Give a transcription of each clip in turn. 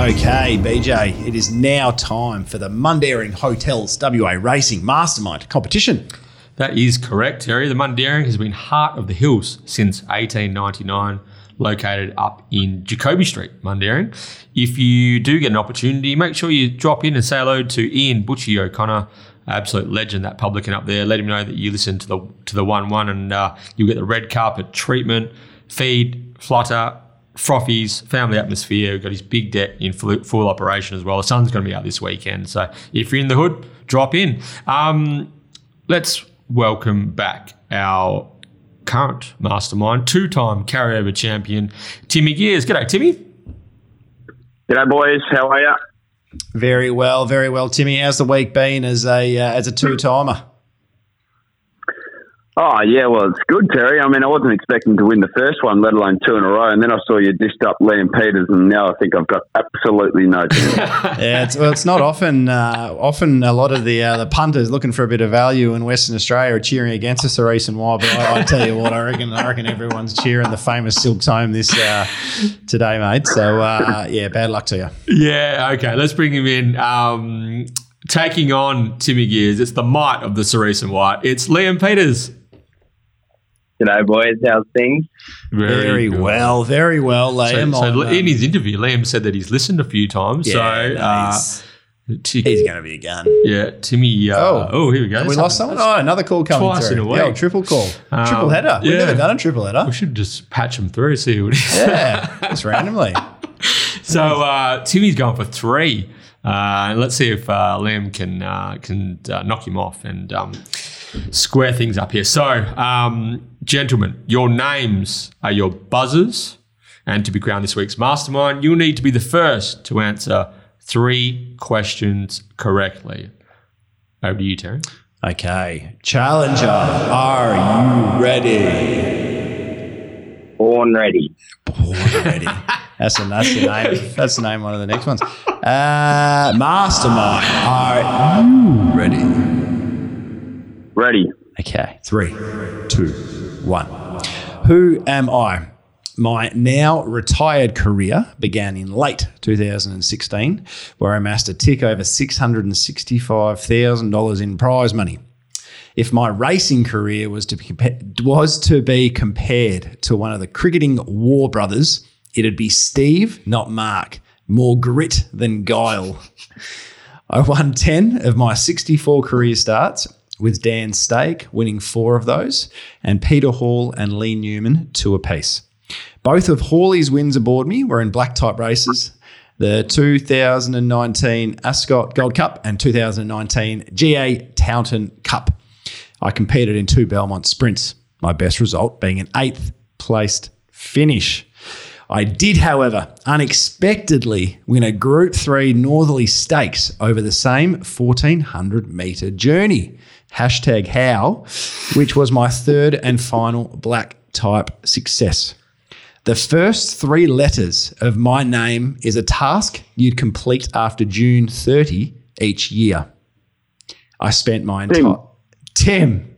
Okay, BJ, it is now time for the Mundaring Hotels WA Racing Mastermind competition. That is correct, Terry. The Mundaring has been heart of the hills since 1899, located up in Jacoby Street, Mundaring. If you do get an opportunity, make sure you drop in and say hello to Ian Butchie O'Connor, absolute legend, that publican up there. Let him know that you listen to the to the one one, and uh, you'll get the red carpet treatment, feed, flutter, frothies, family atmosphere. We've got his big debt in full, full operation as well. The sun's going to be out this weekend, so if you're in the hood, drop in. Um, let's welcome back our current mastermind, two-time carryover champion, Timmy Geers. G'day, Timmy. G'day, boys. How are you? Very well, very well, Timmy. How's the week been as a uh, as a two timer? Oh, yeah, well, it's good, Terry. I mean, I wasn't expecting to win the first one, let alone two in a row. And then I saw you dished up Liam Peters, and now I think I've got absolutely no chance. yeah, it's, well, it's not often. Uh, often, a lot of the uh, the punters looking for a bit of value in Western Australia are cheering against us the recent while. But I, I tell you what, I reckon, I reckon everyone's cheering the famous Silks home this uh, today, mate. So uh, yeah, bad luck to you. Yeah, okay. Let's bring him in. Um, taking on Timmy Geers, it's the might of the Cerise and White. It's Liam Peters. G'day, boys. How's things? Very, good. well, very well, Liam. So, so on, um, in his interview, Liam said that he's listened a few times. yeah, so no, uh, he's, he's going to be a gun. yeah, Timmy. Uh, Oh. oh, here we go. we lost someone. Oh, another call coming Twice through. in a week. Yeah, triple call, Um, triple header. We've yeah. never done a triple header. We should just patch him through, see what it is. Yeah, just randomly. So uh, Timmy's going for three. Uh, and let's see if uh, Liam can uh, can uh, knock him off and um, square things up here. So, um, gentlemen, your names are your buzzers, and to be crowned this week's mastermind, you'll need to be the first to answer three questions correctly. Over to you, Terry. Okay, challenger, are you ready? Born ready. Born ready. That's the, that's the name. That's the name. One of the next ones. Uh, mastermind, are you ready? Ready. Okay, three, two, one. Who am I? My now retired career began in late 2016, where I amassed a tick over $665,000 in prize money. If my racing career was to be was to be compared to one of the cricketing Waugh brothers, it'd be Steve, not Mark. More grit than guile. I won 10 of my 64 career starts, with Dan Staeck winning four of those, and Peter Hall and Lee Newman two apiece. Both of Hawley's wins aboard me were in black type races. The 2019 Ascot Gold Cup and 2019 GA Taunton Cup. I competed in two Belmont sprints, my best result being an eighth placed finish. I did, however, unexpectedly win a Group 3 Northerly Stakes over the same 1400 metre journey. Hashtag how, which was my third and final black type success. The first three letters of my name is a task you'd complete after June 30 each year. I spent my Tim. entire. Tim.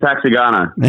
Taxigano.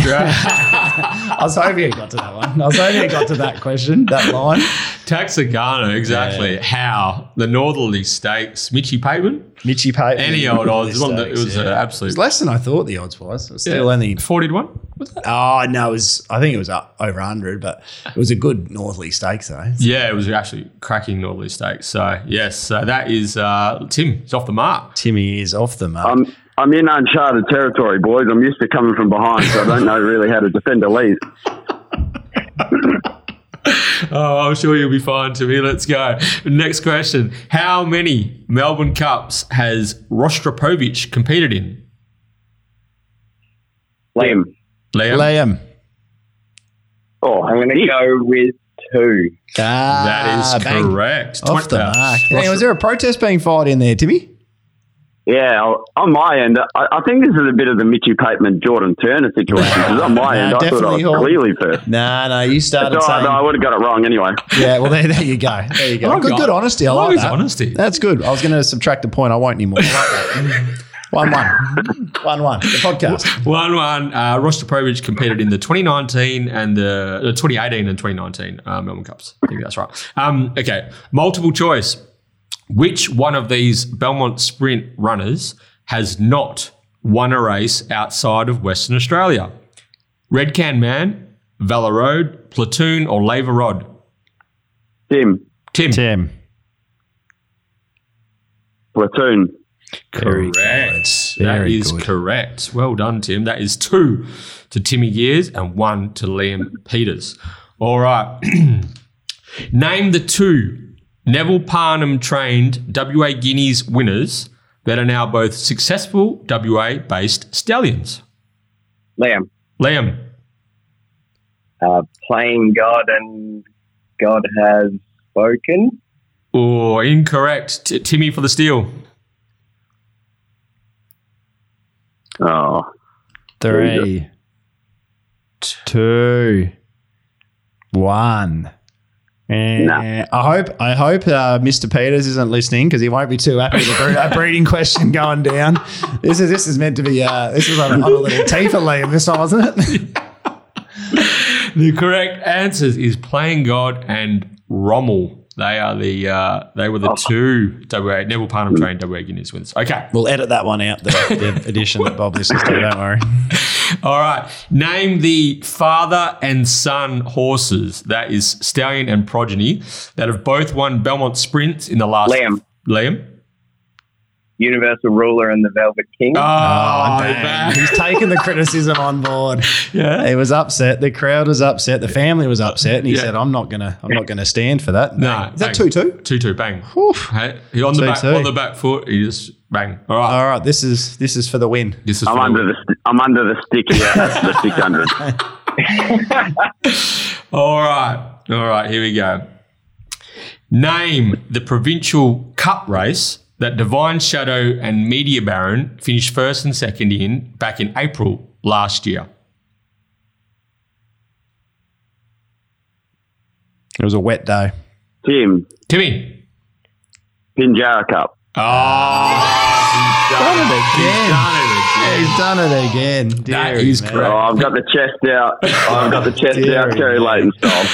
I was hoping you got to that one. I was hoping you got to that question, that line. Taxigano, exactly. How the Northerly Stakes, Mitchy Payman, Mitchy Payton. any old odds. One that- it was an It was less than I thought the odds was. It was still Yeah. only. 40 to 1. Was that? Oh, no, it was. I think it was up over 100, but it was a good Northerly Stakes, though. Yeah, it was actually cracking Northerly Stakes. So, yes, so that is uh, Tim. He's off the mark. Timmy is off the mark. I'm, I'm in uncharted territory, boys. I'm used to coming from behind, so I don't know really how to defend a lead. Oh, I'm sure you'll be fine, Timmy. Let's go. Next question. How many Melbourne Cups has Rostropovich competed in? Liam. Liam? Liam. Oh, I'm going to go with two. Ah, that is bang. correct. Off the Twen- mark. Hey, Rostro- was there a protest being fired in there, Timmy? Yeah. On my end, I, I think this is a bit of the Mitchy Pateman Jordan Turner situation. 'cause on my Nah, end, I thought I definitely, was Hall. clearly first. No, no, you started It's saying. no, I would have got it wrong anyway. Yeah, well, there, there you go. There you go. I good, got- good honesty. I I like like that. honesty. That's good. I was going to subtract a point. I won't anymore. One one. one one. The podcast. 1 1. Uh, Rostropovich competed in the 2019 and the, the 2018 and 2019 uh, Melbourne Cups. I think that's right. Um, okay. Multiple choice. Which one of these Belmont sprint runners has not won a race outside of Western Australia? Red Can Man, Valor Road, Platoon, or Laver Rod? Tim, Tim. Tim. platoon. Very Correct. good. That Very is good. correct. Well done, Tim. That is two to Timmy Geers and one to Liam Peters. All right. Name the two Neville Parnham trained WA Guineas winners that are now both successful WA based stallions. Liam, Liam. uh, playing God and God has spoken. Or incorrect. T- Timmy for the steal. Oh, Three, two, one. And Nah. I hope I hope uh, Mr. Peters isn't listening because he won't be too happy with a breeding question going down. This is this is meant to be uh, this is on, a- on a little tea for Liam this time, wasn't it? The correct answers is Playing God and Rommel. They are the uh, they were the two WA Neville Parnham trained WA Guineas winners. Okay. We'll edit that one out, the, the edition that Bob listens to. Don't worry. All right. Name the father and son horses. That is Stallion and Progeny that have both won Belmont sprints in the last. Liam. Liam. Universal Ruler and the Velvet King. Oh, Oh, man. He's taken the criticism on board. Yeah. He was upset. The crowd was upset. The family was upset, and he Yeah. said, "I'm not gonna, I'm not gonna stand for that." No, is that bang. two two? Two two bang. Oof. Hey, he on the back 2-2. on the back foot. He just bang. All right. All right, this is this is for the win. this is I'm for the under win. the I'm under the stick here. the 600. All right. All right. Here we go. Name the provincial cup race that Divine Shadow and Media Baron finished first and second in back in April last year. It was a wet day. Tim, Timmy. Pinjarra Cup. Oh, Done it again. done it again. He's done it again. That Deary is man. correct. Oh, I've got the chest out. I've got the chest Dear out, Terry me. Layton style.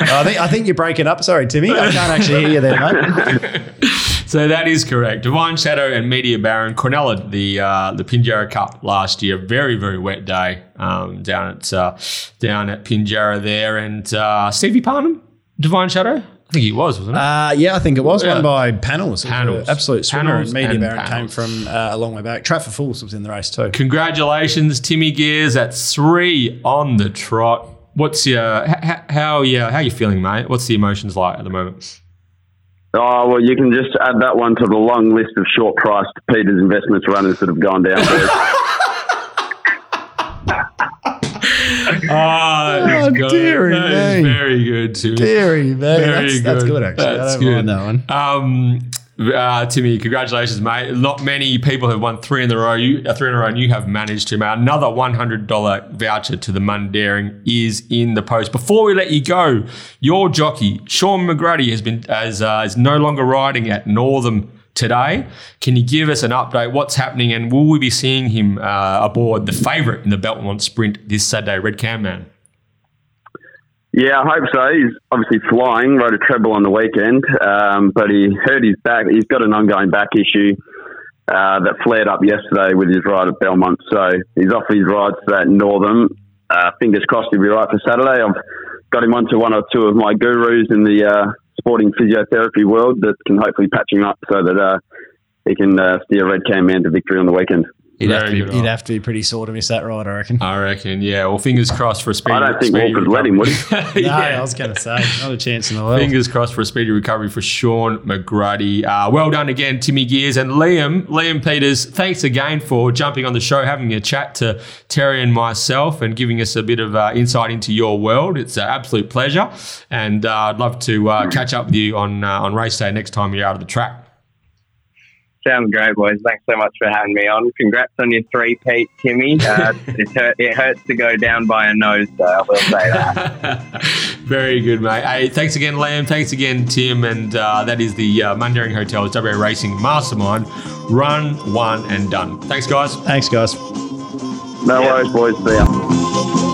I think I think you're breaking up. Sorry, Timmy. I can't actually hear you there, mate. So that is correct. Divine Shadow and Media Baron quinella the uh, the Pinjarra Cup last year. Very very wet day um, down at uh, down at Pinjarra there, and uh, Stevie Parnham, Divine Shadow. I think he was, wasn't it? Uh, yeah, I think it was Yeah. won by panels. It was Panels. absolute swimmer. Panels and Media Baron came from uh, a long way back. Traffic Fools was in the race too. Congratulations, Timmy Geers at three on the trot. What's your h- h- how you how you feeling, mate? What's the emotions like at the moment? Oh, well, you can just add that one to the long list of short priced Peters Investments runners that have gone down there. Ah, that is Oh, good. dearie That is me. very good, Timmy. Deary me, Very that's, that's good actually. That's I don't good. mind that one. Um, uh, Timmy, congratulations, mate. Not many people have won three in a row. You uh, three in a row, and you have managed to. Mate. Another one hundred dollar voucher to the Mundaring is in the post. Before we let you go, your jockey Shaun McGruddy has been as uh, is no longer riding at Northam today. Can you give us an update? What's happening, and will we be seeing him uh, aboard the favourite in the Belmont Sprint this Saturday, Red Can Man? yeah, I hope so. He's obviously flying, rode a treble on the weekend, um, but he hurt his back. He's got an ongoing back issue uh, that flared up yesterday with his ride at Belmont. So he's off his rides to that Northam. Uh, fingers crossed he'll be right for Saturday. I've got him onto one or two of my gurus in the uh, sporting physiotherapy world that can hopefully patch him up so that uh, he can uh, steer Red Can Man to victory on the weekend. He'd, have to, be, he'd have to be pretty sore to miss that ride, I reckon. I reckon, yeah. Well, fingers crossed for a speedy. Recovery. I don't think speedy Wolf would let him, would he? No, Yeah. I was going to say, not a chance in the world. Fingers crossed for a speedy recovery for Shaun McGruddy. Uh, well done again, Timmy Geers and Liam. Liam Peters, thanks again for jumping on the show, having a chat to Terry and myself, and giving us a bit of uh, insight into your world. It's an absolute pleasure, and uh, I'd love to uh, catch up with you on uh, on race day next time you're out of the track. Sounds great, boys. Thanks so much for having me on. Congrats on your three Pete, Timmy. Uh, it, hurt, it hurts to go down by a nose, though. I will say that. Very good, mate. Hey, thanks again, Liam. Thanks again, Tim. And uh, that is the uh, Mundaring Hotels WA Racing Mastermind. Run, one, and done. Thanks, guys. Thanks, guys. No worries, boys. See ya.